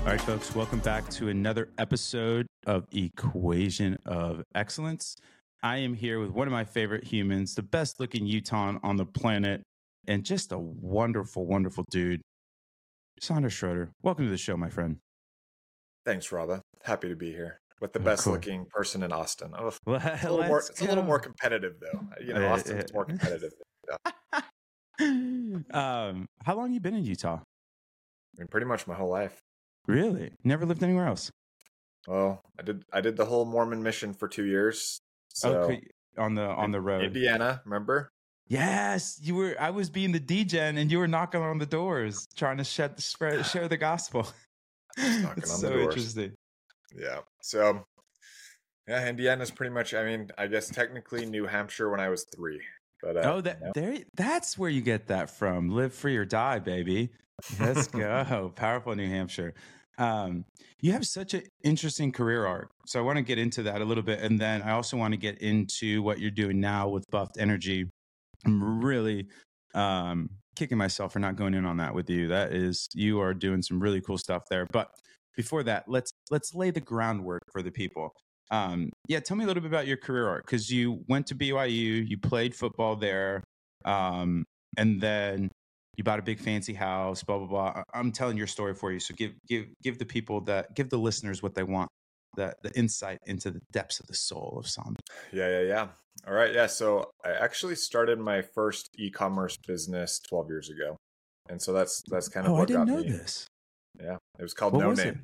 All right, folks, welcome back to another episode of Equation of Excellence. I am here with one of my favorite humans, the best looking Utah on the planet, and just a wonderful, wonderful dude, Saunders Schroeder. Welcome to the show, my friend. Thanks, Roba. Happy to be here with the best looking person in Austin. Oh, it's, a little more, it's a little more competitive, though. You know, Uh, Austin's uh, more competitive. um, how long you been in Utah? I mean, pretty much my whole life. Really? Never lived anywhere else? Well, I did I did the whole Mormon mission for two years. So okay, on the on the road. Indiana, remember? Yes, you were. I was being the DJ, and you were knocking on the doors, trying to shed, spread, share the gospel. knocking it's on the so interesting. Yeah. So yeah, Indiana's pretty much I mean, I guess technically New Hampshire when I was three. But uh, oh, that yeah. there. That's where you get that from. Live free or die, baby. Let's go. Powerful New Hampshire. Um, you have such an interesting career arc. So I want to get into that a little bit, and then I also want to get into what you're doing now with Buffed Energy. I'm really um, kicking myself for not going in on that with you. That is, you are doing some really cool stuff there. But before that, let's let's lay the groundwork for the people. Um, yeah, tell me a little bit about your career arc because you went to BYU, you played football there, um, and then you bought a big fancy house. Blah blah blah. I'm telling your story for you, so give give give the people that give the listeners what they want. The, the insight into the depths of the soul of Sam. Yeah, yeah, yeah. All right, yeah. So I actually started my first e-commerce business 12 years ago, and so that's that's kind of Oh, what I didn't got know me. this. Yeah, it was called What No was Name. it?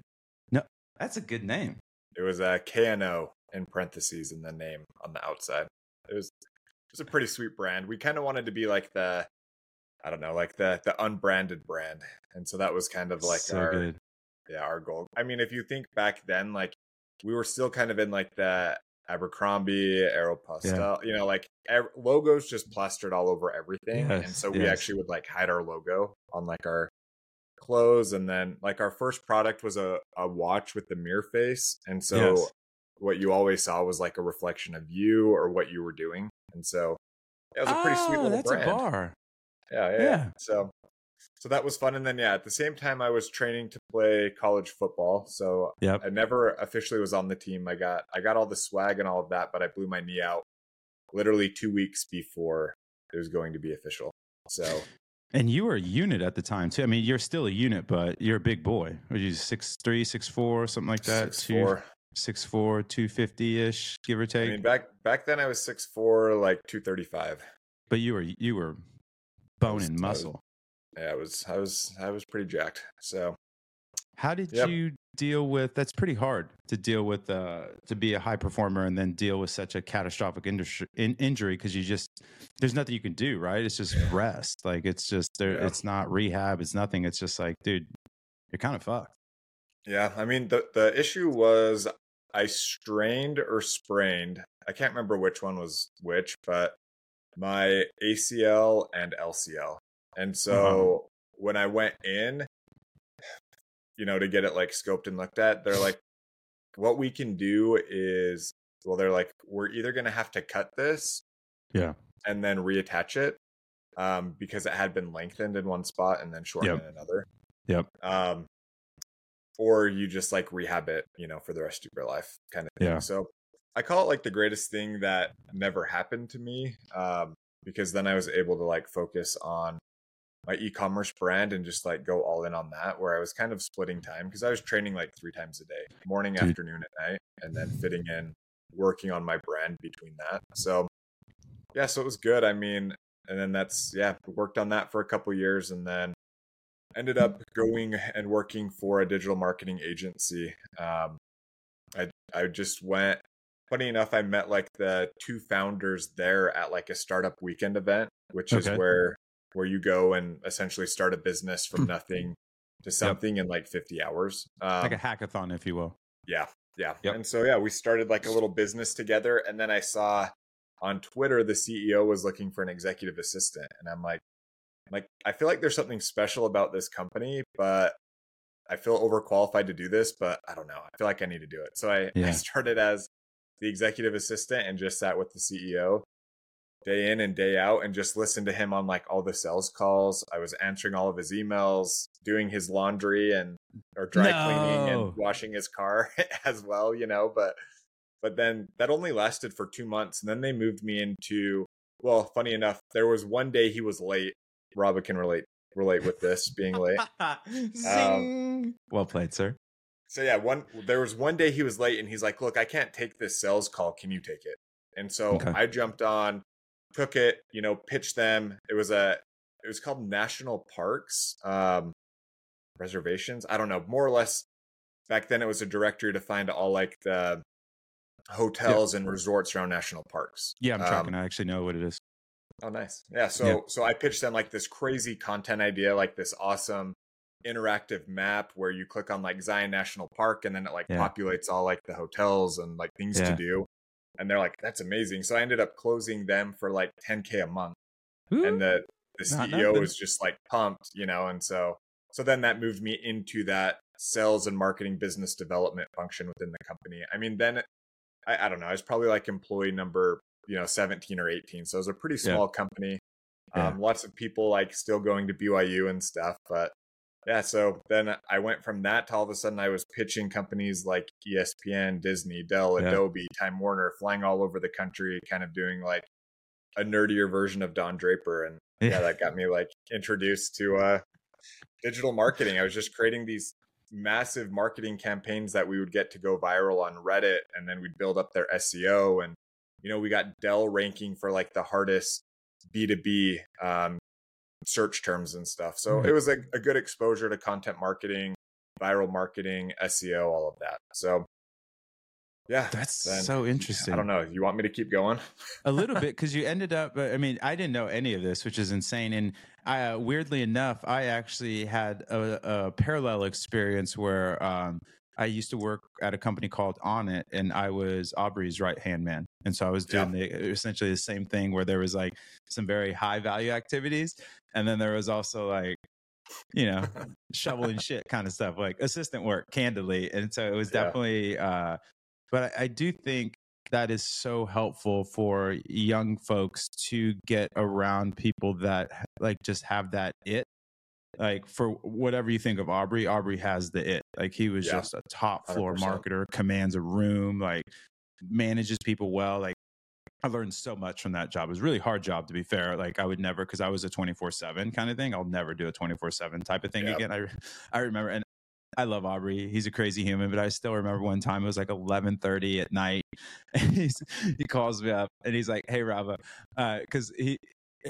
No, that's a good name. It was uh, a KNO in parentheses and the name on the outside. It was it was a pretty sweet brand. We kind of wanted to be like the I don't know, like the the unbranded brand, and so that was kind of like so our good. yeah our goal. I mean, if you think back then, like we were still kind of in like the Abercrombie, Aeropostale, you know, like ev- logos just plastered all over everything, and Yes, so we yes. actually would like hide our logo on like our clothes, and then like our first product was a a watch with the mirror face, and so Yes. what you always saw was like a reflection of you or what you were doing, and so it was a pretty sweet Oh, little that's brand. a bar. Yeah, yeah, Yeah. So, so that was fun. And then, yeah, at the same time, I was training to play college football. So Yep. I never officially was on the team. I got, I got all the swag and all of that, but I blew my knee out literally two weeks before it was going to be official. So And you were a unit at the time too. I mean, you're still a unit, but you're a big boy. Were you six three, six four, something like that? six Two- four. six four, two fifty ish, give or take. I mean, back back then I was six four, like two thirty five. but you were you were bone was- and I was- muscle. Yeah, I was, I was, I was pretty jacked. So How did Yep. you deal with? That's pretty hard to deal with. Uh, to be a high performer and then deal with such a catastrophic industry, in, injury because you just there's nothing you can do. Right? It's just rest. Like it's just there. Yeah. It's not rehab. It's nothing. It's just like, dude, you're kind of fucked. Yeah, I mean the the issue was I strained or sprained. I can't remember which one was which, but my ACL and LCL. And so when I went in, you know, to get it like scoped and looked at, they're like, what we can do is, well, they're like, we're either going to have to cut this Yeah. and then reattach it um, because it had been lengthened in one spot and then shortened Yep. in another. Yep. Um, or you just like rehab it, you know, for the rest of your life, kind of thing. Yeah. So I call it like the greatest thing that never happened to me um, because then I was able to like focus on my e-commerce brand and just like go all in on that where I was kind of splitting time because I was training like three times a day, morning, Dude. afternoon, at night, and then fitting in working on my brand between that. So yeah, so it was good. I mean, and then that's yeah, worked on that for a couple years and then ended up going and working for a digital marketing agency. Um, I I just went. Funny enough, I met like the two founders there at like a startup weekend event, which is where where you go and essentially start a business from nothing to something in like 50 hours. Um, like a hackathon, if you will. yeah, yeah. Yep. And so yeah, we started like a little business together, and then I saw on Twitter the CEO was looking for an executive assistant, and I'm like, like I feel like there's something special about this company, but I feel overqualified to do this, but I don't know. I feel like I need to do it. So I, Yeah. I started as the executive assistant and just sat with the CEO. day in and day out and just listen to him on like all the sales calls. I was answering all of his emails, doing his laundry and or dry no. cleaning and washing his car as well, you know, but but then that only lasted for 2 months and then they moved me into well, funny enough, there was one day he was late. Rob can relate relate with this being late. um, well played, sir. So yeah, one there was one day he was late and he's like, "Look, I can't take this sales call. Can you take it?" And so okay. I jumped on, took it, you know, pitched them. It was a it was called National Parks um reservations. I don't know, more or less back then it was a directory to find all like the hotels yeah. and resorts around national parks. Yeah, I'm tracking. Um, I actually know what it is. Oh, nice. Yeah. So, yeah. so I pitched them like this crazy content idea, like this awesome interactive map where you click on like Zion National Park and then it like yeah. populates all like the hotels and like things yeah. to do. And they're like, that's amazing. So I ended up closing them for like 10K a month. Ooh, and the, the CEO was just like pumped, you know, and so so then that moved me into that sales and marketing business development function within the company. I mean, then I, I don't know, I was probably like employee number, you know, 17 or 18. So it was a pretty small yeah. company. Um, lots of people like still going to BYU and stuff, but yeah, so then I went from that to all of a sudden I was pitching companies like ESPN, Disney, Dell, yeah. Adobe, Time Warner, flying all over the country, kind of doing like a nerdier version of Don Draper. And yeah, that got me like introduced to uh, digital marketing. I was just creating these massive marketing campaigns that we would get to go viral on Reddit and then we'd build up their SEO. And, you know, we got Dell ranking for like the hardest B2B um, search terms and stuff. So mm-hmm. it was a, a good exposure to content marketing, viral marketing, SEO, all of that. So yeah, that's then, so interesting. I don't know. You want me to keep going? a little bit because you ended up. I mean, I didn't know any of this, which is insane. And I, uh, weirdly enough, I actually had a, a parallel experience where um, I used to work at a company called Onnit, and I was Aubrey's right hand man. And so I was doing yeah. the, essentially the same thing where there was like some very high value activities, and then there was also like you know shoveling shit kind of stuff like assistant work candidly and so it was definitely yeah. uh but I, I do think that is so helpful for young folks to get around people that like just have that it like for whatever you think of Aubrey, Aubrey has the it. Like he was yeah. just a top floor 100%. marketer, commands a room, like manages people well. Like I learned so much from that job. It was a really hard job to be fair. Like I would never because I was a 24/7 kind of thing. I'll never do a 24/7 type of thing again. I I remember and I love Aubrey. He's a crazy human, but I still remember one time it was like 11:30 at night, and he's he calls me up and he's like, "Hey, Rava," because uh, he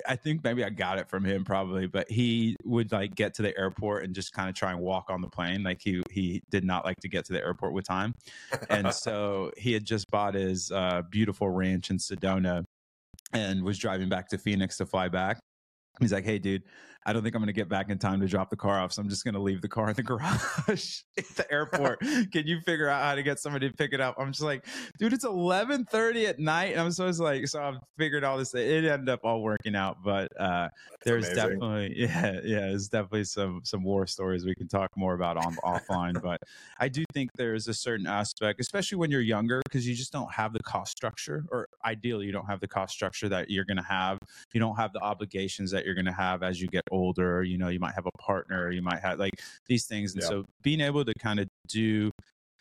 I think maybe I got it from him probably, but he would like get to the airport and just kind of try and walk on the plane. Like he he did not like to get to the airport with time, and so he had just bought his uh, beautiful ranch in Sedona and was driving back to Phoenix to fly back. He's like, "Hey, dude, I don't think I'm going to get back in time to drop the car off. So I'm just going to leave the car in the garage at the airport. Can you figure out how to get somebody to pick it up? I'm just like, dude, it's 11:30 at night, and I'm to like, so I've figured all this. It ended up all working out, but uh, there's amazing. definitely, yeah, yeah, there's definitely some some war stories we can talk more about on offline. But I do think there's a certain aspect, especially when you're younger, because you just don't have the cost structure, or ideally, you don't have the cost structure that you're going to have. You don't have the obligations that you're going to have as you get older you know you might have a partner you might have like these things and yeah. so being able to kind of do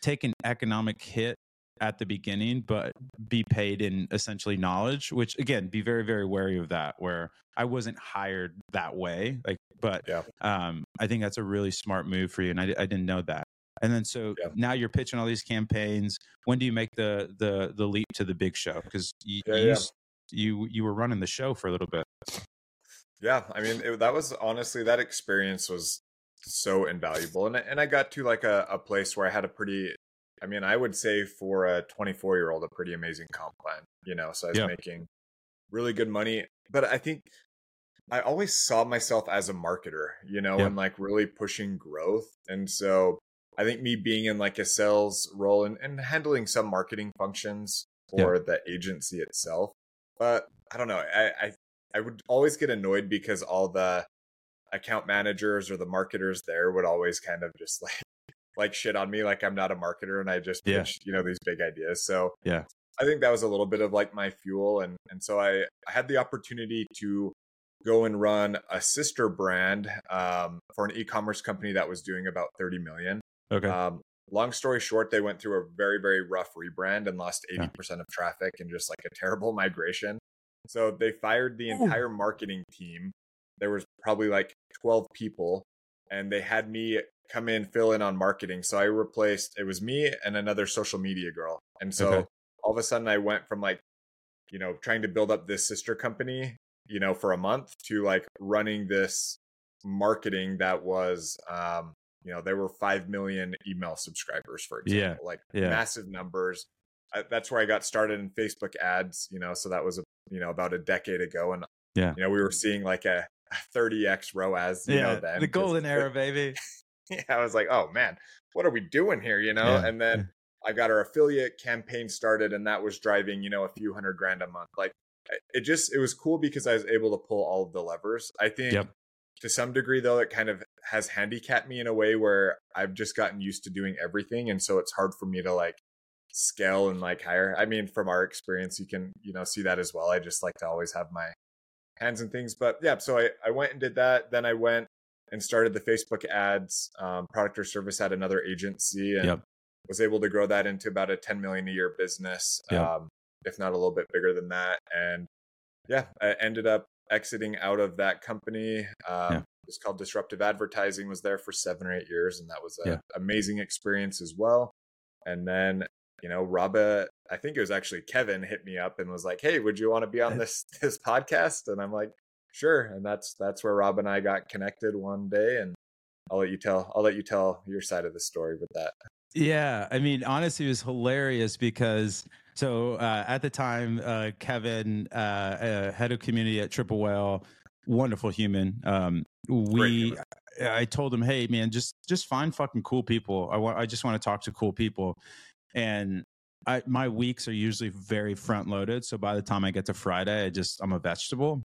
take an economic hit at the beginning but be paid in essentially knowledge which again be very very wary of that where i wasn't hired that way like but yeah. um i think that's a really smart move for you and i, I didn't know that and then so yeah. now you're pitching all these campaigns when do you make the the the leap to the big show because you, yeah, you, you you were running the show for a little bit yeah, I mean it, that was honestly that experience was so invaluable, and and I got to like a, a place where I had a pretty, I mean I would say for a 24 year old a pretty amazing comp plan, you know, so I was yeah. making really good money, but I think I always saw myself as a marketer, you know, yeah. and like really pushing growth, and so I think me being in like a sales role and, and handling some marketing functions for yeah. the agency itself. But I don't know. I, I I would always get annoyed because all the account managers or the marketers there would always kind of just like like shit on me like I'm not a marketer and I just yeah. pitched, you know, these big ideas. So yeah. I think that was a little bit of like my fuel, and and so I I had the opportunity to go and run a sister brand um, for an e-commerce company that was doing about 30 million. Okay. Um, long story short, they went through a very, very rough rebrand and lost 80% Yeah. of traffic and just like a terrible migration. So they fired the Ooh. entire marketing team. There was probably like 12 people, and they had me come in, fill in on marketing. So I replaced it was me and another social media girl. And so Okay. all of a sudden I went from like, you know, trying to build up this sister company, you know, for a month to like running this marketing that was um you know there were 5 million email subscribers for Yeah, example like yeah. massive numbers I, that's where i got started in facebook ads you know so that was a, you know about a decade ago and Yeah. you know we were seeing like a 30x roas you yeah. know then the golden era, baby. yeah, I was like, oh man, what are we doing here? You know? Yeah, And then I got our affiliate campaign started and that was driving, you know, a few hundred grand a month. Like it just it was cool because I was able to pull all of the levers. I think Yep. to some degree though, it kind of has handicapped me in a way where I've just gotten used to doing everything. And so it's hard for me to like scale and like hire. I mean, from our experience, you can, you know, see that as well. I just like to always have my hands and things. But yeah, so I, I went and did that. Then I went and started the Facebook ads um, product or service at another agency and Yep. was able to grow that into about a 10 million a year business, Yep. um, if not a little bit bigger than that. And yeah, I ended up exiting out of that company. Um, Yeah. It's called Disruptive Advertising. Was there for seven or eight years, and that was an Yeah. amazing experience as well. And then you know, Rabba, I think it was actually Kevin hit me up and was like, "Hey, would you want to be on this this podcast?" And I'm like, "Sure." And that's that's where Rob and I got connected one day. And I'll let you tell I'll let you tell your side of the story with that. Yeah, I mean, honestly, it was hilarious because so uh, at the time, uh, Kevin, uh, uh, head of community at Triple Whale, wonderful human. Um, we, human. I told him, hey man, just just find fucking cool people. I want, I just want to talk to cool people, and I my weeks are usually very front loaded. So by the time I get to Friday, I just I'm a vegetable.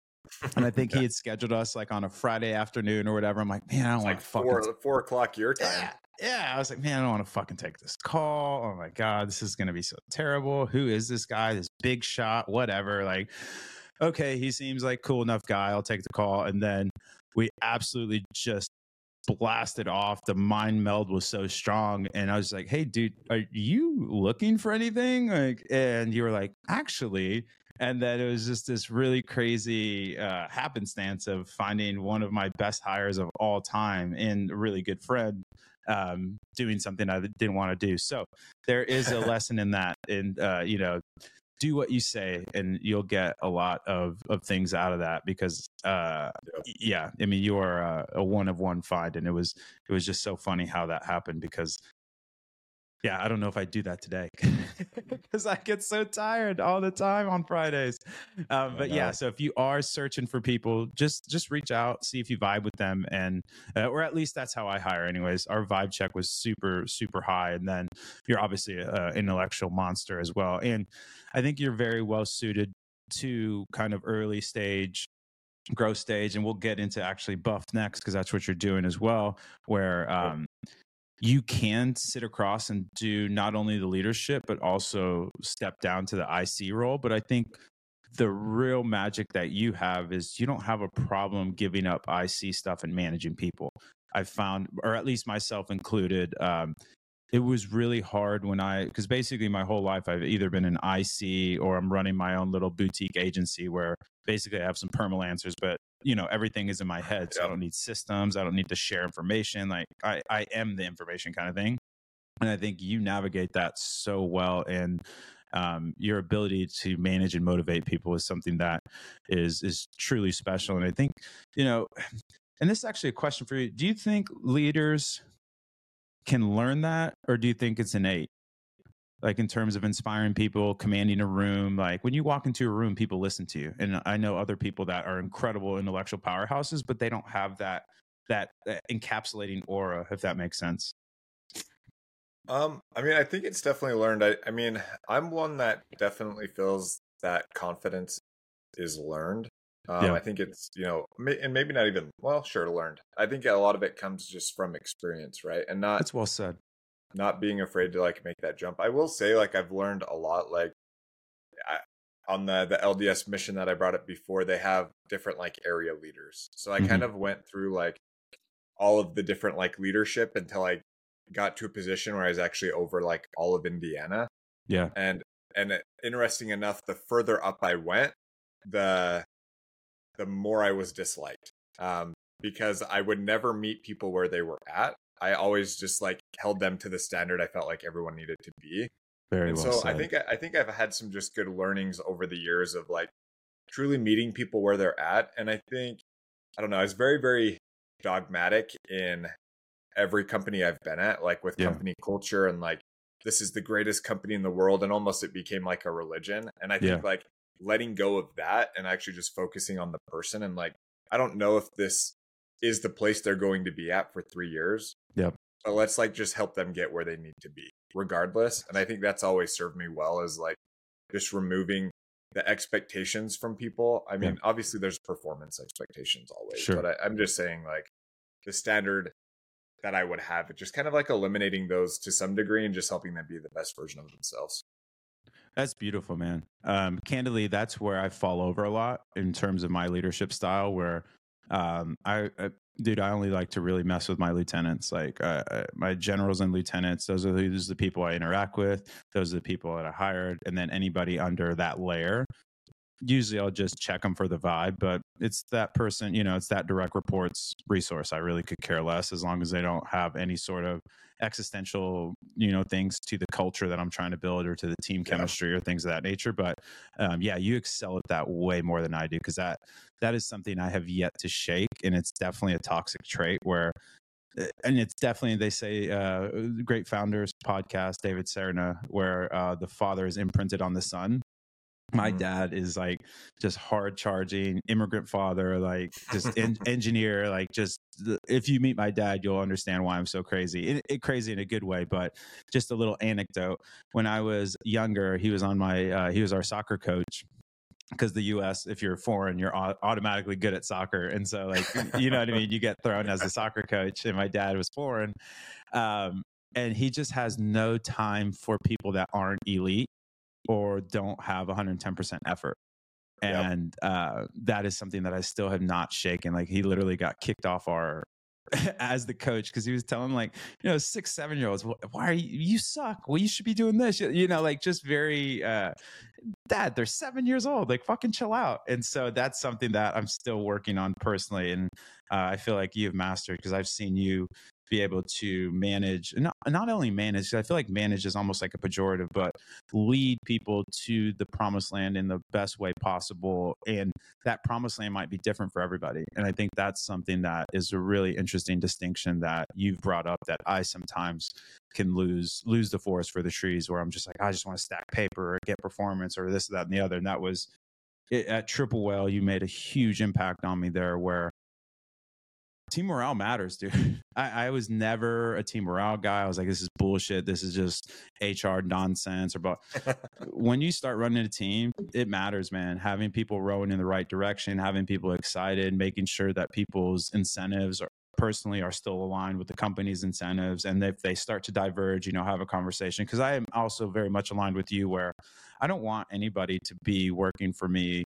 And I think he had scheduled us like on a Friday afternoon or whatever. I'm like, man, I don't like to fucking four four o'clock your time. yeah, yeah. I was like, man, I don't want to fucking take this call. Oh my god, this is gonna be so terrible. Who is this guy? This big shot, whatever. Like, okay, he seems like cool enough guy. I'll take the call. And then we absolutely just blasted off. The mind meld was so strong, and I was like, hey, dude, are you looking for anything? Like, and you were like, actually. And then it was just this really crazy uh, happenstance of finding one of my best hires of all time and a really good friend um, doing something I didn't want to do. So there is a lesson in that. And, uh, you know, do what you say and you'll get a lot of, of things out of that because, uh, Yep. yeah, I mean, you are a, a one of one find. And it was, it was just so funny how that happened because yeah, I don't know if I do that today because I get so tired all the time on Fridays. Um, but yeah, so if you are searching for people, just just reach out, see if you vibe with them, and uh, or at least that's how I hire. Anyways, our vibe check was super super high, and then you're obviously an intellectual monster as well, and I think you're very well suited to kind of early stage growth stage and we'll get into actually buff next because that's what you're doing as well where um, you can sit across and do not only the leadership but also step down to the IC role. But I think the real magic that you have is you don't have a problem giving up IC stuff and managing people. I've found, or at least myself included, um, it was really hard when I, because basically my whole life I've either been an IC or I'm running my own little boutique agency where basically I have some permal answers, but you know everything is in my head, so I don't need systems. I don't need to share information. Like I, I am the information kind of thing, and I think you navigate that so well and. Um, your ability to manage and motivate people is something that is is truly special, and I think you know. And this is actually a question for you: Do you think leaders can learn that, or do you think it's innate? Like in terms of inspiring people, commanding a room. Like when you walk into a room, people listen to you. And I know other people that are incredible intellectual powerhouses, but they don't have that that, that encapsulating aura, if that makes sense. Um, I mean, I think it's definitely learned. I, I mean, I'm one that definitely feels that confidence is learned. Um, Yeah. I think it's you know, may, and maybe not even well, sure, learned. I think a lot of it comes just from experience, right? And not That's well said. Not being afraid to like make that jump. I will say, like, I've learned a lot. Like, on the the LDS mission that I brought up before, they have different like area leaders. So I mm-hmm. kind of went through like all of the different like leadership until I got to a position where I was actually over like all of Indiana. Yeah. And and interesting enough, the further up I went, the the more I was disliked. Um, because I would never meet people where they were at. I always just like held them to the standard I felt like everyone needed to be. Very and well so said. I think I think I've had some just good learnings over the years of like truly meeting people where they're at. And I think I don't know, I was very, very dogmatic in every company I've been at, like with yeah. company culture and like this is the greatest company in the world. And almost it became like a religion. And I think yeah. like letting go of that and actually just focusing on the person and like I don't know if this is the place they're going to be at for three years. Yep. But let's like just help them get where they need to be, regardless. And I think that's always served me well is like just removing the expectations from people. I mean, yeah. obviously there's performance expectations always, sure. but I, I'm just saying like the standard that I would have, just kind of like eliminating those to some degree and just helping them be the best version of themselves. That's beautiful, man. Um, candidly, that's where I fall over a lot in terms of my leadership style, where um, I, I, dude, I only like to really mess with my lieutenants, like uh, uh my generals and lieutenants. Those are those are the people I interact with. Those are the people that I hired, and then anybody under that layer usually I'll just check them for the vibe, but it's that person, you know, it's that direct reports resource. I really could care less as long as they don't have any sort of existential, you know, things to the culture that I'm trying to build or to the team chemistry yeah. or things of that nature. But um, yeah, you excel at that way more than I do because that that is something I have yet to shake, and it's definitely a toxic trait where eh, and it's definitely they say uh, great founders podcast David Senra where uh, the father is imprinted on the son my mm-hmm. dad is like just hard charging immigrant father like just en- engineer like just if you meet my dad you'll understand why i'm so crazy it, it, crazy in a good way but just a little anecdote when i was younger he was on my uh, he was our soccer coach because the us if you're foreign you're automatically good at soccer and so like you know what i mean you get thrown as a soccer coach and my dad was foreign um, and he just has no time for people that aren't elite or don't have 110% effort. And yep. uh, that is something that I still have not shaken. Like he literally got kicked off our as the coach because he was telling like you know six seven year olds why are you you suck well you should be doing this you know like just very uh dad they're seven years old like fucking chill out and so that's something that i'm still working on personally and uh, i feel like you've mastered because i've seen you be able to manage not, not only manage i feel like manage is almost like a pejorative but lead people to the promised land in the best way possible and that promised land might be different for everybody and i think that's something that is a really interesting distinction that you've brought up that i sometimes can lose lose the forest for the trees where i'm just like i just want to stack paper or get performance or this that and the other and that was it, at Triple Whale you made a huge impact on me there where team morale matters, dude. I, I, was never a team morale guy. I was like, this is bullshit. This is just HR nonsense. Or but when you start running a team, it matters, man. Having people rowing in the right direction, having people excited, making sure that people's incentives are personally are still aligned with the company's incentives and if they start to diverge you know have a conversation because i am also very much aligned with you where i don't want anybody to be working for me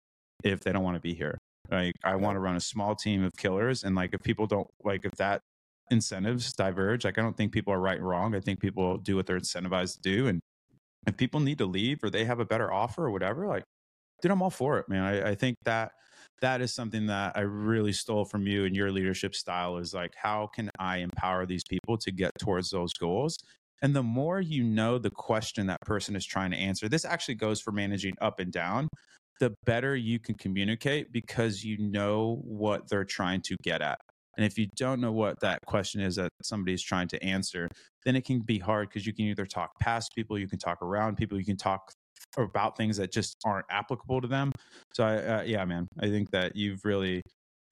if they don't want to be here like I want to run a small team of killers, and like if people don't like if that incentives diverge, like I don't think people are right and wrong. I think people do what they're incentivized to do, and if people need to leave or they have a better offer or whatever, like dude, I'm all for it, man. I, I think that that is something that I really stole from you and your leadership style is like, how can I empower these people to get towards those goals? And the more you know the question that person is trying to answer, this actually goes for managing up and down the better you can communicate because you know what they're trying to get at. And if you don't know what that question is that somebody's trying to answer, then it can be hard because you can either talk past people, you can talk around people, you can talk about things that just aren't applicable to them. So, I, uh, yeah, man, I think that you've really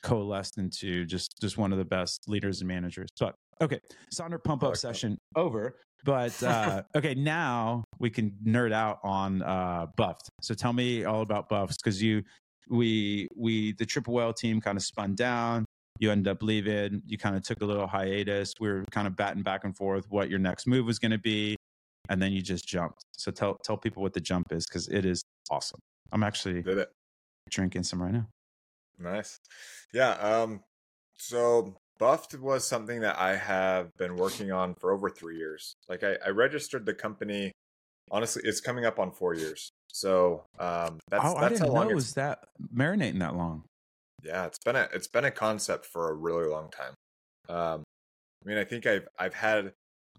coalesced into just just one of the best leaders and managers. But okay, Saunder pump up session over. But uh, okay, now we can nerd out on uh, Buffed. So tell me all about Buffs because you, we, we, the Triple Whale team kind of spun down. You ended up leaving. You kind of took a little hiatus. We were kind of batting back and forth what your next move was going to be, and then you just jumped. So tell tell people what the jump is because it is awesome. I'm actually drinking some right now. Nice. Yeah. Um. So Buffed was something that I have been working on for over three years. Like I, I registered the company. Honestly, it's coming up on four years. So um, that's oh, I that's how didn't long know it it's was that marinating that long. Yeah, it's been a it's been a concept for a really long time. Um, I mean, I think I've I've had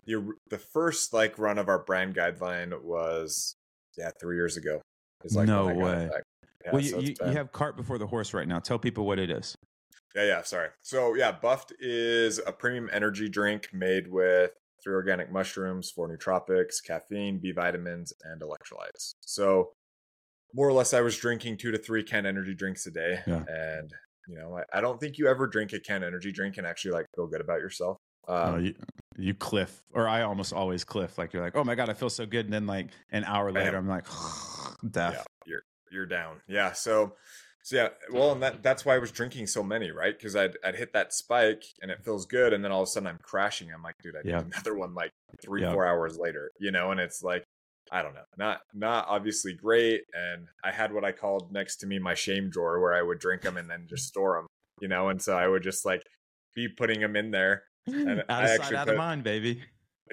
the the first like run of our brand guideline was yeah three years ago. Is like No when I got it way. Yeah, well, you, it's you, you have cart before the horse right now. Tell people what it is. Yeah yeah sorry. So yeah, Buffed is a premium energy drink made with three organic mushrooms, four nootropics, caffeine, B vitamins, and electrolytes. So more or less, I was drinking two to three can energy drinks a day, Yeah. and you know I, I don't think you ever drink a can energy drink and actually like feel good about yourself. Um, Oh, you, you cliff, or I almost always cliff. Like you're like, oh my god, I feel so good, and then like an hour later, I'm like, death. yeah, you're you're down. Yeah. So so yeah, well, and that that's why I was drinking so many, right? Because I'd I'd hit that spike and it feels good, and then all of a sudden I'm crashing. I'm like, dude, I need Yeah. another one like three Yeah. four hours later, you know, and it's like. I don't know, not not obviously great. And I had what I called next to me my shame drawer, where I would drink them and then just store them, you know. And so I would just like be putting them in there. And out I of sight, actually out of mind, baby.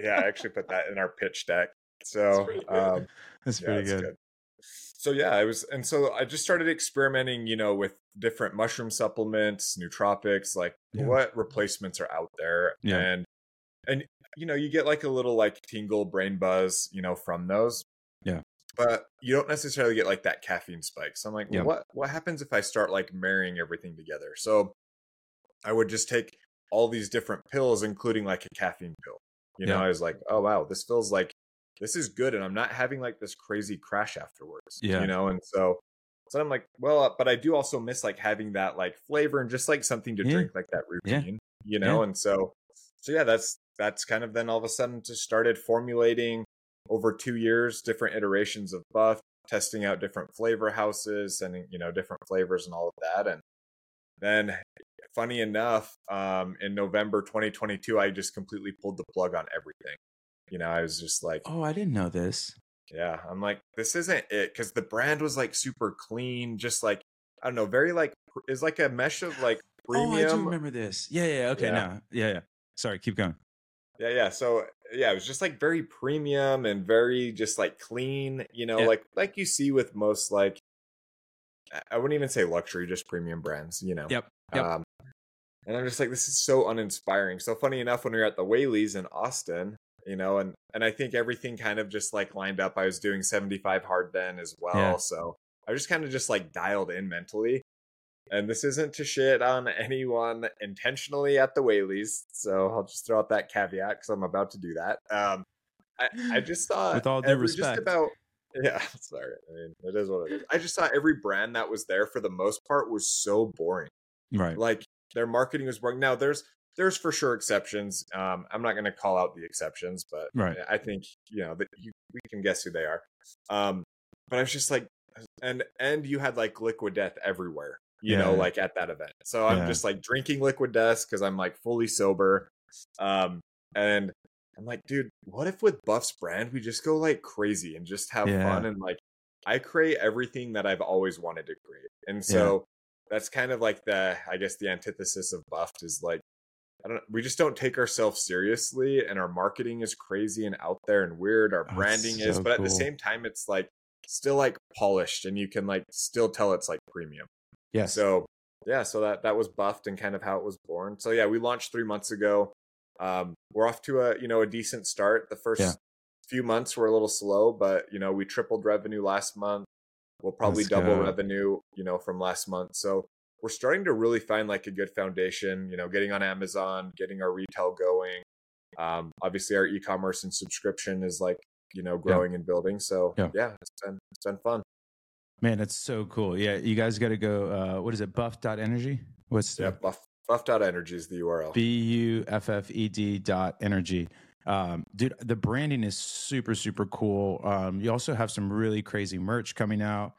Yeah, I actually put that in our pitch deck. That's So pretty good. um, That's yeah, pretty it's good. So yeah, I was, and so I just started experimenting, you know, with different mushroom supplements, nootropics, like Yeah. what replacements are out there, Yeah. and and you know, you get like a little like tingle, brain buzz, you know, from those. Yeah. But you don't necessarily get like that caffeine spike. So I'm like, well, Yeah. what what happens if I start like marrying everything together? So I would just take all these different pills, including like a caffeine pill. You know, I was like, oh wow, this feels like this is good, and I'm not having like this crazy crash afterwards. Yeah. You know, and so so I'm like, well, uh, but I do also miss like having that like flavor and just like something to Yeah. drink like that Yeah. routine. You know, and so so yeah, that's that's kind of then all of a sudden just started formulating over two years different iterations of buff testing out different flavor houses and you know different flavors and all of that and then funny enough um in november 2022 i just completely pulled the plug on everything you know i was just like Oh, I didn't know this. yeah i'm like this isn't it because the brand was like super clean just like i don't know very like is like a mesh of like premium. Oh, I do remember this. Yeah, yeah. Okay, Yeah. now, yeah, yeah. Sorry, keep going. Yeah, yeah. So yeah, it was just like very premium and very just like clean, you know, Yeah. like like you see with most like I- I wouldn't even say luxury, just premium brands, you know. Yep, yep. Um, and I'm just like, this is so uninspiring. So funny enough, when we were at the Whaley's in Austin, you know, and and I think everything kind of just like lined up. I was doing 75 hard then as well, Yeah. so I just kind of just like dialed in mentally. And this isn't to shit on anyone intentionally at the Whaley's, so I'll just throw out that caveat because I'm about to do that. Um, I, I just thought, With all due every- respect. just about yeah, sorry. I mean, it is what it is. I just thought every brand that was there for the most part was so boring Right. like their marketing was boring. Now there's there's for sure exceptions. Um, I'm not going to call out the exceptions, but Right. I think you know that you we can guess who they are. Um, but I was just like, and and you had like Liquid Death everywhere, you know, like at that event. So I'm Yeah. just like drinking Liquid Death because I'm like fully sober, um, and I'm like, dude, what if with Buff's brand we just go like crazy and just have Yeah. fun and like I create everything that I've always wanted to create, and so that's kind of like the I guess the antithesis of buffed is like I don't we just don't take ourselves seriously and our marketing is crazy and out there and weird our branding is so but at the same time it's like still like polished and you can like still tell it's like premium. Yeah. so yeah so that that was buffed and kind of how it was born. So yeah we launched 3 months ago. Um we're off to a you know a decent start. The first Yeah. few months were a little slow but you know we tripled revenue last month. We'll probably Let's double go. revenue you know from last month. So we're starting to really find like a good foundation you know getting on amazon getting our retail going um obviously our e-commerce and subscription is like you know growing and building so Yeah. yeah, it's been it's been fun Man, that's so cool. Yeah, you guys got to go. Uh, what is it? Buff.energy? What's yeah buff buff dot energy is the url B U F F E D dot energy. Um, dude, the branding is super, super cool. Um, you also have some really crazy merch coming out.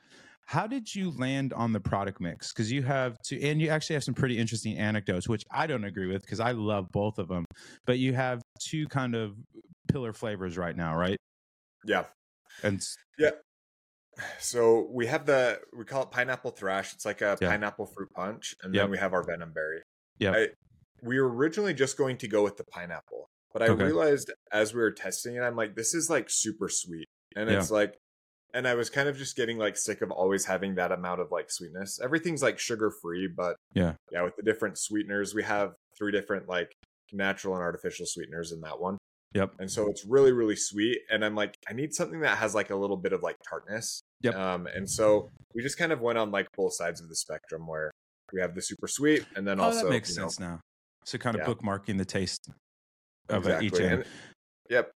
How did you land on the product mix? Because you have two, and you actually have some pretty interesting anecdotes, which I don't agree with because I love both of them. But you have two kind of pillar flavors right now, right? yeah And yeah. So we have the we call it pineapple thrash. It's like a Yeah. pineapple fruit punch, and Yep. then we have our venom berry. Yeah. We were originally just going to go with the pineapple, but I Okay. realized as we were testing it, I'm like, this is like super sweet, and Yeah. it's like, and I was kind of just getting like sick of always having that amount of like sweetness. Everything's like sugar free, but Yeah. yeah, with the different sweeteners, we have three different like natural and artificial sweeteners in that one. Yep. And so it's really, really sweet. And I'm like, I need something that has like a little bit of like tartness. Yep. Um, and so we just kind of went on like both sides of the spectrum where we have the super sweet and then Oh, also that makes you know, sense now. So kind of Yeah. bookmarking the taste of it each end. And- yep.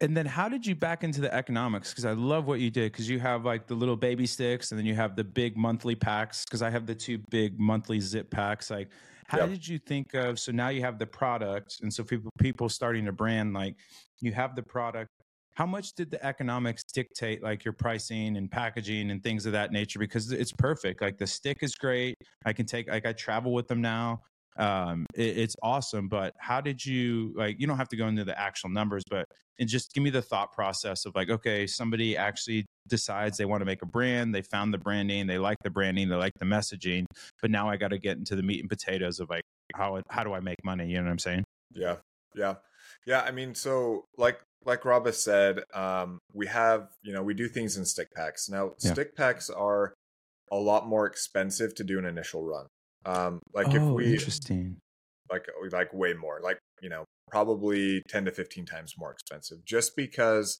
And then how did you back into the economics? Because I love what you did. Because you have like the little baby sticks, and then you have the big monthly packs. Because I have the two big monthly zip packs. Like, how Yep. did you think of? So now you have the product, and so people people starting to brand like you have the product. How much did the economics dictate like your pricing and packaging and things of that nature? Because it's perfect. Like the stick is great. I can take like I travel with them now. Um, it, it's awesome. But how did you like? You don't have to go into the actual numbers, but and just give me the thought process of like okay somebody actually decides they want to make a brand they found the branding they like the branding they like the messaging but now i got to get into the meat and potatoes of like how how do i make money you know what i'm saying Yeah. Yeah. Yeah. I mean, so like like Rob has said, um, we have, you know, we do things in stick packs. Now, Yeah. stick packs are a lot more expensive to do an initial run. Um, like if oh we interesting. like we like way more, like, you know, probably 10 to 15 times more expensive just because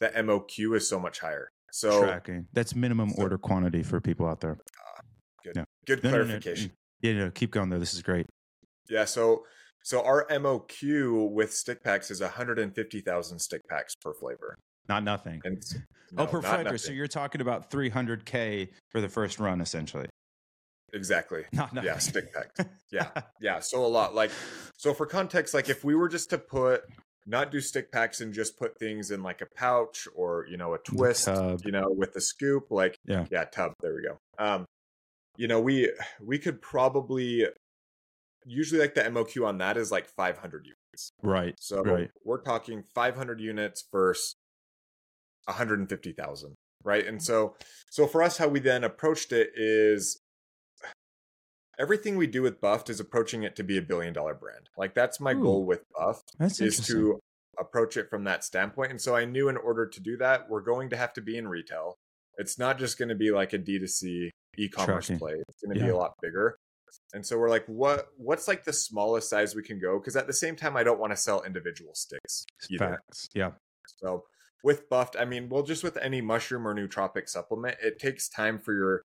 the MOQ is so much higher. So tracking. That's minimum so- order quantity for people out there. Good, Yeah. good No, no, no, clarification. yeah no keep going though. This is great. Yeah, so so our MOQ with stick packs is 150,000 stick packs per flavor. not nothing. And oh no, per not flavor so you're talking about 300k for the first run essentially exactly. not nothing Yeah, stick packs. Yeah. Yeah, so a lot. Like so for context like if we were just to put not do stick packs and just put things in like a pouch or, you know, a twist, you know, with the scoop like Yeah. yeah, tub, there we go. Um you know, we we could probably usually like the MOQ on that is like 500 units. right So Right. we're talking 500 units versus 150,000, right? And so so for us how we then approached it is everything we do with Buffed is approaching it to be a billion dollar brand. Like that's my Ooh. goal with Buffed is to approach it from that standpoint. And so I knew in order to do that, we're going to have to be in retail. It's not just going to be like a D2C e-commerce Tracking. play. It's going to be a lot bigger. And so we're like, what what's like the smallest size we can go? Because at the same time, I don't want to sell individual sticks either. facts yeah So with buffed, I mean, well, just with any mushroom or nootropic supplement, it takes time for your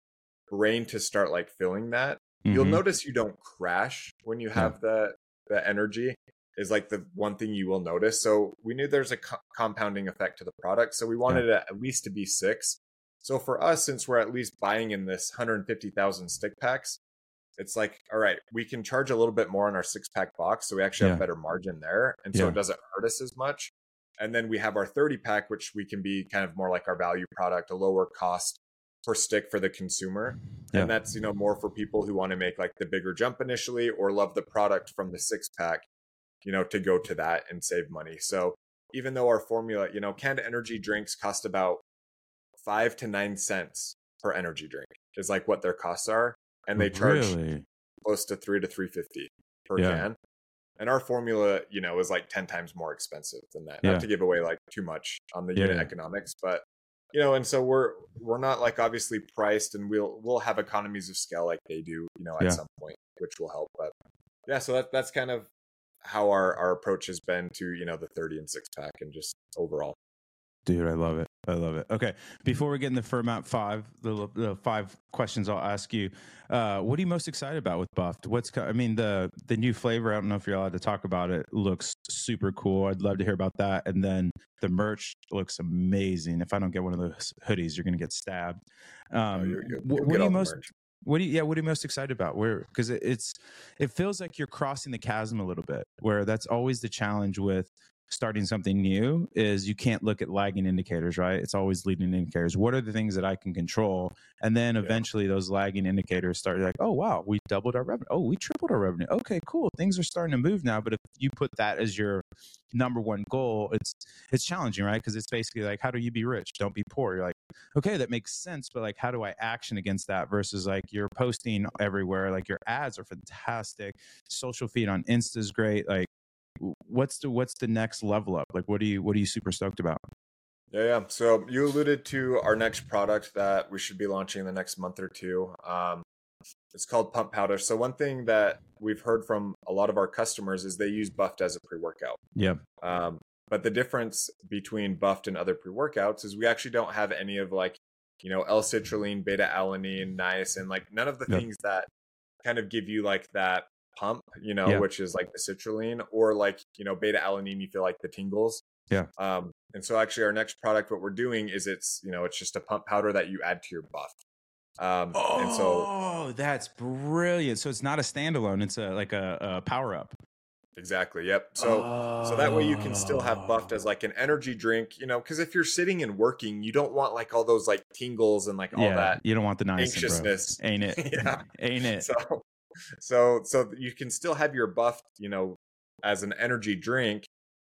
brain to start like filling that. You'll Mhm. notice you don't crash when you have the the energy is like the one thing you will notice. So we knew there's a co- compounding effect to the product, so we wanted it at least to be six. So for us, since we're at least buying in this 150,000 stick packs, it's like, all right, we can charge a little bit more on our six pack box, so we actually have Yeah. better margin there, and so Yeah. it doesn't hurt us as much. And then we have our 30 pack, which we can be kind of more like our value product, a lower cost per stick for the consumer. Yeah. And that's, you know, more for people who want to make like the bigger jump initially or love the product from the six pack, you know, to go to that and save money. So even though our formula, you know, canned energy drinks cost about five to nine cents per energy drink is like what their costs are. And they oh, charge really close to three to three fifty per Yeah. can. And our formula, you know, is like ten times more expensive than that. Yeah. Not to give away like too much on the Yeah, unit economics, but you know, and so we're we're not like obviously priced, and we'll we'll have economies of scale like they do, you know, at Yeah. some point, which will help. But yeah, so that that's kind of how our our approach has been to you know the thirty and six pack and just overall. Dude, I love it. I love it. Okay, before we get into Fermat five, the, the five questions I'll ask you. Uh, what are you most excited about with Buffed? What's I mean the the new flavor. I don't know if you're allowed to talk about it. Looks super cool. I'd love to hear about that. And then the merch looks amazing. If I don't get one of those hoodies, you're gonna get stabbed. Um, Oh, you- you- wh- you'll what are you most merch. what do you yeah what are you most excited about where because it, it's it feels like you're crossing the chasm a little bit where that's always the challenge with starting something new is you can't look at lagging indicators right? It's always leading indicators. What are the things that i can control? And then Yeah. eventually those lagging indicators start like oh wow we doubled our revenue. Oh we tripled our revenue. Okay cool. Things are starting to move now. But if you put that as your number one goal it's it's challenging right? Because it's basically like how do you be rich? Don't be poor. You're like okay, that makes sense, but like, how do I action against that versus like you're posting everywhere, like your ads are fantastic, social feed on Insta is great. Like, what's the what's the next level up? Like, what are you what are you super stoked about? Yeah, yeah. So you alluded to our next product that we should be launching in the next month or two. Um, it's called pump powder. So one thing that we've heard from a lot of our customers is they use Buffed as a pre-workout. Yeah. Um, but the difference between Buffed and other pre-workouts is we actually don't have any of like, you know, L-citrulline, beta-alanine, niacin, like none of the Yep. things that kind of give you like that pump, you know, Yeah. which is like the citrulline or like, you know, beta-alanine, you feel like the tingles. Yeah. Um, and so actually our next product, what we're doing is it's, you know, it's just a pump powder that you add to your buff. Um, and so Oh, that's brilliant. So it's not a standalone; it's a like a, a power up. exactly. Yep. So, so that way you can still have buffed as like an energy drink, you know, because if you're sitting and working, you don't want like all those like tingles and like all yeah, that you don't want the niacin, anxiousness. bro. ain't it? Yeah. ain't it? So, so, so you can still have your buffed, you know, as an energy drink.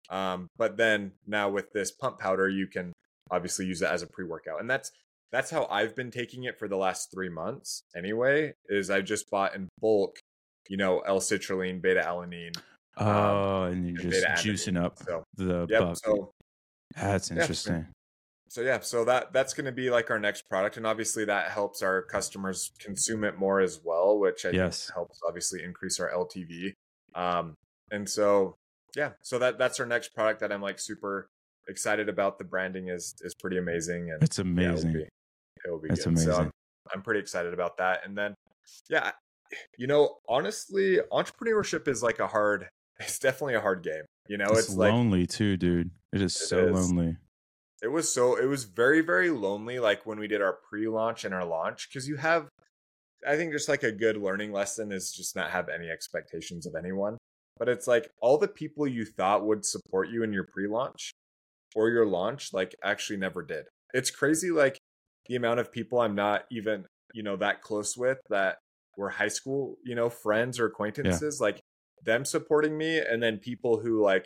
Um, but then now with this pump powder, you can obviously use it as a pre-workout. And that's, that's how I've been taking it for the last three months anyway, is I just bought in bulk, you know, L-citrulline, beta-alanine, oh, and you're and just juicing up So, the yep. buff. So, That's Yeah. So yeah so that that's going to be like our next product and obviously that helps our customers consume it more as well which i Yes. think helps obviously increase our ltv um and so yeah so that that's our next product that i'm like super excited about the branding is is pretty amazing and It's yeah, amazing. it'll be, it'll be That's good. so amazing. I'm, I'm pretty excited about that and then yeah you know honestly entrepreneurship is like a hard it's definitely a hard game you know it's, it's like lonely too, dude. It is It so is. lonely. It was so it was very very lonely like when we did our pre-launch and our launch because you have i think just like a good learning lesson is just not have any expectations of anyone. But it's like all the people you thought would support you in your pre-launch or your launch like actually never did. It's crazy like the amount of people i'm not even you know that close with that were high school you know friends or acquaintances like them supporting me and then people who like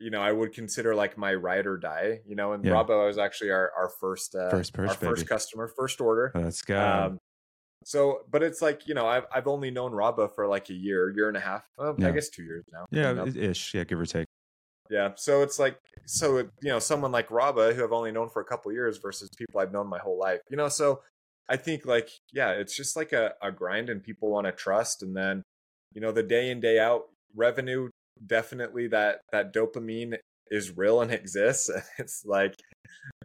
you know i would consider like my ride or die you know and Yeah. Robbo was actually our our first uh First our first customer first order Let's go. um so but it's like you know i've, I've only known Rabba for like a year year and a half well, i guess two years now yeah, coming up. ish. Yeah, give or take. Yeah. So it's like, so, it- you know, someone like Raba, who I've only known for a couple years versus people I've known my whole life, you know, so I think like, yeah, it's just like a, a grind and people want to trust. And then, you know, the day in, day out revenue, definitely that, that dopamine is real and exists. It's like,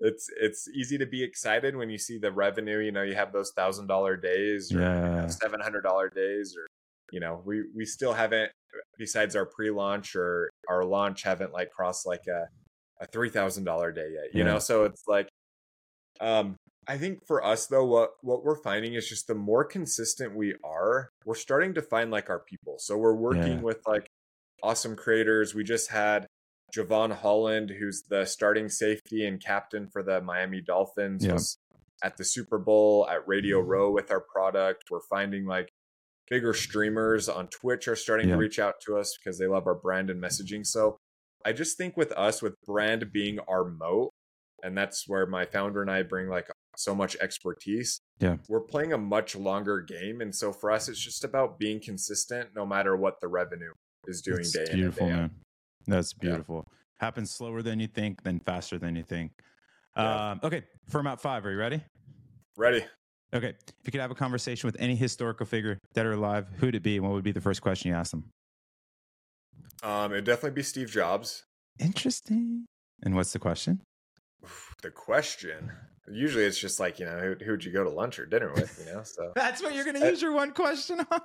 it's, it's easy to be excited when you see the revenue, you know, you have those thousand dollar days or Yeah. seven hundred dollar days or you know we we still haven't besides our pre-launch or our launch haven't like crossed like a a three thousand dollar day yet you Yeah. know so it's like um i think for us though what what we're finding is just the more consistent we are we're starting to find like our people so we're working Yeah. with like awesome creators we just had Jevon Holland, who's the starting safety and captain for the Miami Dolphins, Yeah. was at the Super Bowl at Radio mm-hmm. Row with our product. We're finding like bigger streamers on Twitch are starting Yeah. to reach out to us because they love our brand and messaging. So I just think with us, with brand being our moat, and that's where my founder and I bring like so much expertise. Yeah. We're playing a much longer game. And so for us, it's just about being consistent no matter what the revenue is doing It's day beautiful, in and day out. man. That's Yeah. beautiful. Happens slower than you think, then faster than you think. Yeah. Um, okay, Fermat five. Are you ready? Ready? Okay. If you could have a conversation with any historical figure, dead or alive, who'd it be? And what would be the first question you ask them? Um, it'd definitely be Steve Jobs. Interesting. And what's the question? The question, usually it's just like, you know, who, who'd you go to lunch or dinner with, you know? So That's what you're going to Uh, use your one question on.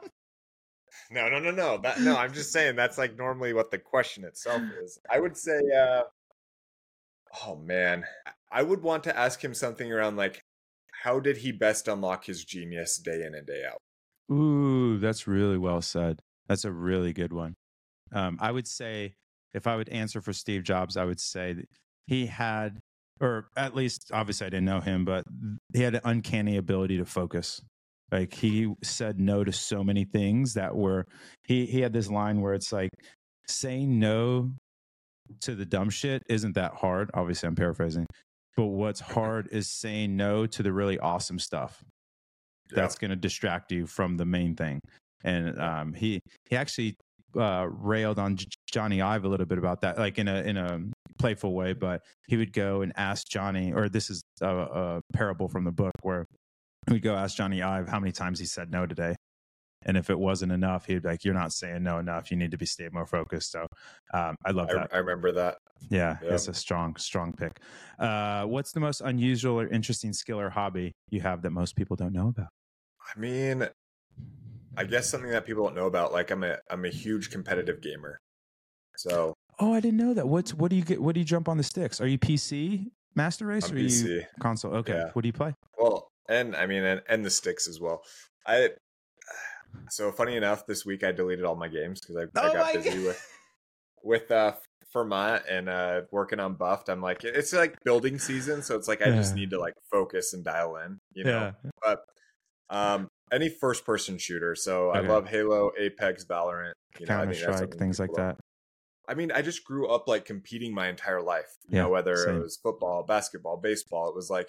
No, no, no, no. That no, I'm just saying that's like normally what the question itself is. I would say, uh, oh man, I would want to ask him something around like, how did he best unlock his genius day in and day out? Ooh, that's really well said. That's a really good one. Um, I would say, if I would answer for Steve Jobs, I would say that he had, or at least, obviously, I didn't know him, but he had an uncanny ability to focus. Like he said no to so many things that were, he he had this line where it's like, saying no to the dumb shit isn't that hard. Obviously, I'm paraphrasing, but what's hard is saying no to the really awesome stuff that's going to distract you from the main thing. And um, he he actually uh, railed on J- Jony Ive a little bit about that, like in a in a playful way. But he would go and ask Jony, or this is a, a parable from the book where would go ask Jony Ive how many times he said no today. And if it wasn't enough, he'd be like, "You're not saying no enough. You need to be stay more focused." So, um, I love I, that. I remember that. Yeah, Yeah. it's a strong, strong pick. Uh, what's the most unusual or interesting skill or hobby you have that most people don't know about? I mean, I guess something that people don't know about. Like I'm a I'm a huge competitive gamer. So Oh, I didn't know that. What's what do you get? What do you jump on the sticks? Are you PC Master Race I'm or are you console? Okay, Yeah. what do you play? And I mean, and, and the sticks as well. I so funny enough, this week I deleted all my games because I, I Oh got busy God. with with uh Fermat and uh working on Buffed. I'm like, it's like building season, so it's like I just need to like focus and dial in, you know. But um, any first person shooter. So I love Halo, Apex, Valorant. You know, I Counter Strike, things like that. I mean, I just grew up like competing my entire life. You Yeah, know, whether same. it was football, basketball, baseball, it was like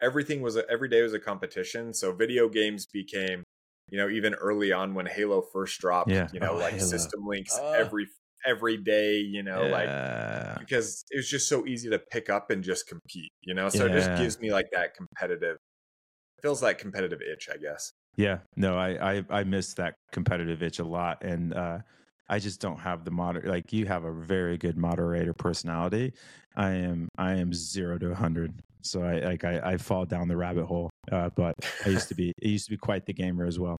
everything was a, every day was a competition. So video games became, you know, even early on when Halo first dropped. Yeah. You know, Oh, like Halo. system links Oh. every every day. You know, like because it was just so easy to pick up and just compete. You know, so it just gives me like that competitive. Feels like competitive itch, I guess. Yeah, no, I, I I miss that competitive itch a lot, and uh, I just don't have the moder. Like you have a very good moderator personality. I am I am zero to hundred, so I like I, I fall down the rabbit hole. Uh, but I used to be I used to be quite the gamer as well.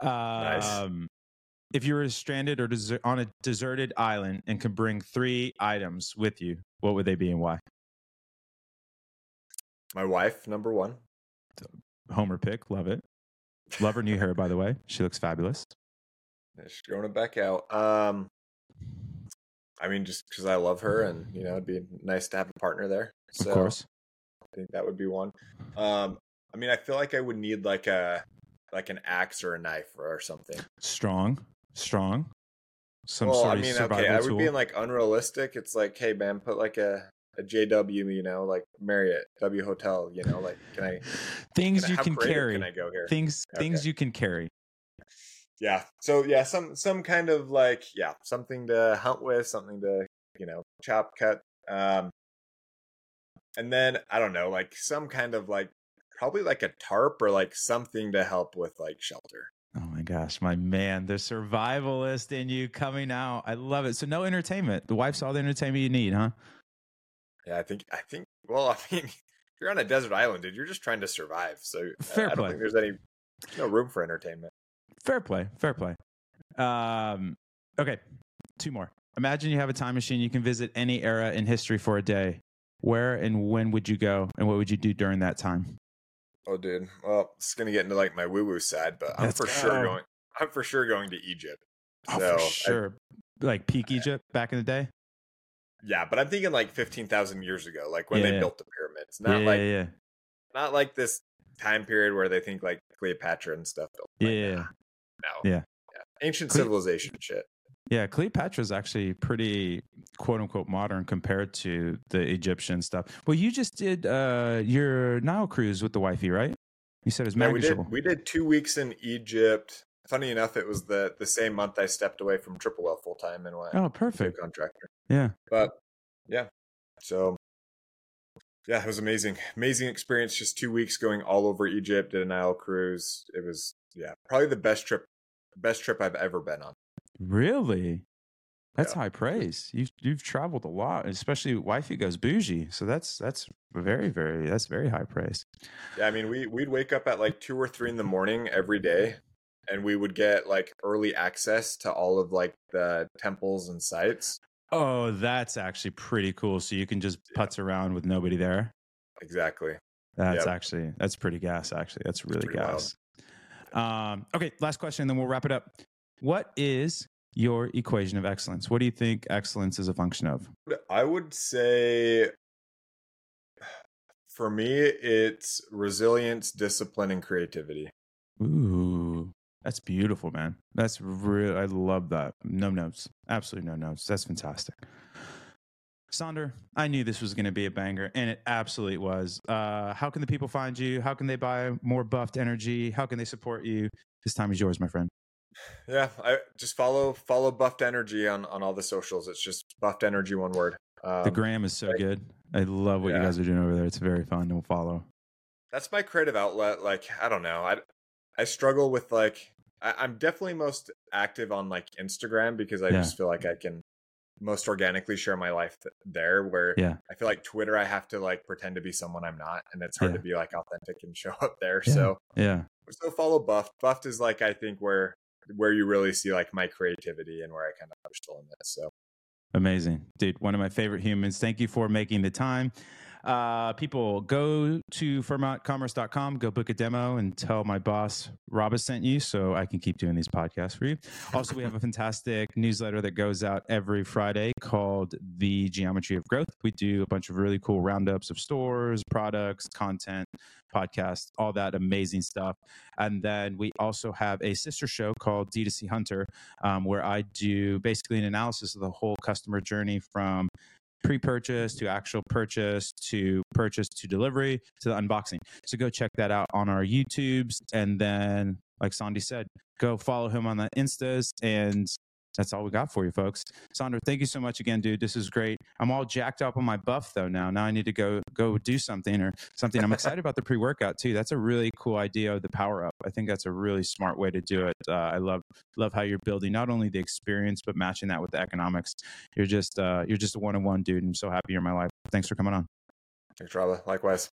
Um, If you were stranded or on a deserted island and could bring three items with you, what would they be and why? My wife, number one. Homer pick, love it. Love her new hair, by the way. She looks fabulous. Yeah, She's growing it back out. Um, I mean, just because I love her, and you know, it'd be nice to have a partner there. So Of course. I think that would be one. Um, I mean, I feel like I would need like a like an axe or a knife or, or something. Strong, strong. Some well, sort I of mean, survival okay, I would tool. be in like unrealistic. It's like, hey, man, put like a a JW, you know, like Marriott W Hotel, you know, like can I things can you how can carry. Can I go here? Things things you can carry. yeah so yeah some some kind of like yeah something to hunt with something to you know chop cut um and then i don't know like some kind of like probably like a tarp or like something to help with like shelter Oh my gosh, my man, the survivalist in you coming out. I love it. So no entertainment. The wife's all the entertainment you need, huh? yeah i think i think well i mean if you're on a desert island dude you're just trying to survive so I- Fair i don't play. think there's any no room for entertainment Fair play. Fair play. Um, okay, two more. Imagine you have a time machine. You can visit any era in history for a day. Where and when would you go, and what would you do during that time? oh dude well it's gonna get into like my woo woo side but i'm Let's for sure oh. going i'm for sure going to egypt Oh, So, for I- sure. like peak Egypt back in the day. Yeah, but I'm thinking like 15,000 years ago, like when Yeah. they built the pyramids. Not yeah, like yeah, yeah. not like this time period where they think like Cleopatra and stuff built. Yeah, Like, yeah, nah, yeah. Yeah. Ancient Cle- civilization shit. Yeah, Cleopatra's actually pretty quote unquote modern compared to the Egyptian stuff. Well, you just did uh your Nile cruise with the wifey, right? You said it was Yeah, we did we did 2 weeks in Egypt. Funny enough, it was the the same month I stepped away from Triple Whale full time and went oh, perfect. contractor. Yeah. But yeah. So yeah, it was amazing. Amazing experience just 2 weeks going all over Egypt did a Nile cruise. It was yeah, probably the best trip best trip I've ever been on. Really? That's Yeah. high praise. You've you've traveled a lot, especially wifey goes bougie. So that's that's very very that's very high praise. Yeah, I mean, we we'd wake up at like two or three in the morning every day, and we would get like early access to all of like the temples and sites. Oh, that's actually pretty cool. So you can just Yeah. putz around with nobody there. Exactly. That's Yep. actually that's pretty gas. Actually, that's really pretty wild. gas. Um, okay, last question, and then we'll wrap it up. What is your equation of excellence? What do you think excellence is a function of? I would say, for me, it's resilience, discipline, and creativity. Ooh, that's beautiful, man. That's real. I love that. No notes. Absolutely no notes. That's fantastic. Saunder, I knew this was going to be a banger, and it absolutely was. Uh, how can the people find you? How can they buy more buffed energy? How can they support you? This time is yours, my friend. Yeah, I just follow follow Buffed Energy on on all the socials. It's just Buffed Energy, one word. Um, the gram is so good. I love what yeah. you guys are doing over there. It's very fun to follow. That's my creative outlet. Like I don't know, I I struggle with like I, am definitely most active on like Instagram because I yeah. just feel like I can most organically share my life th- there where yeah. I feel like Twitter I have to like pretend to be someone I'm not and it's hard yeah. to be like authentic and show up there. Yeah. So yeah. So follow Buffed. Buffed is like I think where where you really see like my creativity and where I kind of push the limits. So amazing. Dude, one of my favorite humans. Thank you for making the time. Uh, people go to FermatCommerce.com, go book a demo and tell my boss Rob has sent you so I can keep doing these podcasts for you. Also, we have a fantastic newsletter that goes out every Friday called The Geometry of Growth. We do a bunch of really cool roundups of stores, products, content, podcasts, all that amazing stuff. And then we also have a sister show called D2C Hunter, um, where I do basically an analysis of the whole customer journey from pre-purchase to actual purchase to purchase to delivery to the unboxing. So go check that out on our YouTubes and then like Sandy said, go follow him on the Instas and that's all we got for you folks. Saunder, thank you so much again, dude. This is great. I'm all jacked up on my buff though now. Now I need to go go do something or something. I'm excited about the pre-workout too. That's a really cool idea of the power up. I think that's a really smart way to do it. Uh, I love love how you're building not only the experience but matching that with the economics. You're just uh, you're just a one on one dude. I'm so happy you're in my life. Thanks for coming on. Thanks, Robert. Likewise.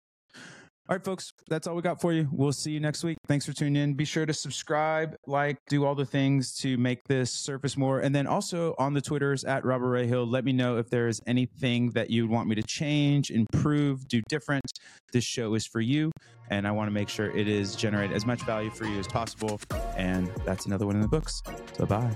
All right, folks, that's all we got for you. We'll see you next week. Thanks for tuning in. Be sure to subscribe, like, do all the things to make this surface more. And then also on the Twitters at Robert Ray Hill, let me know if there is anything that you would want me to change, improve, do different. This show is for you. And I want to make sure it is generate as much value for you as possible. And that's another one in the books. So bye.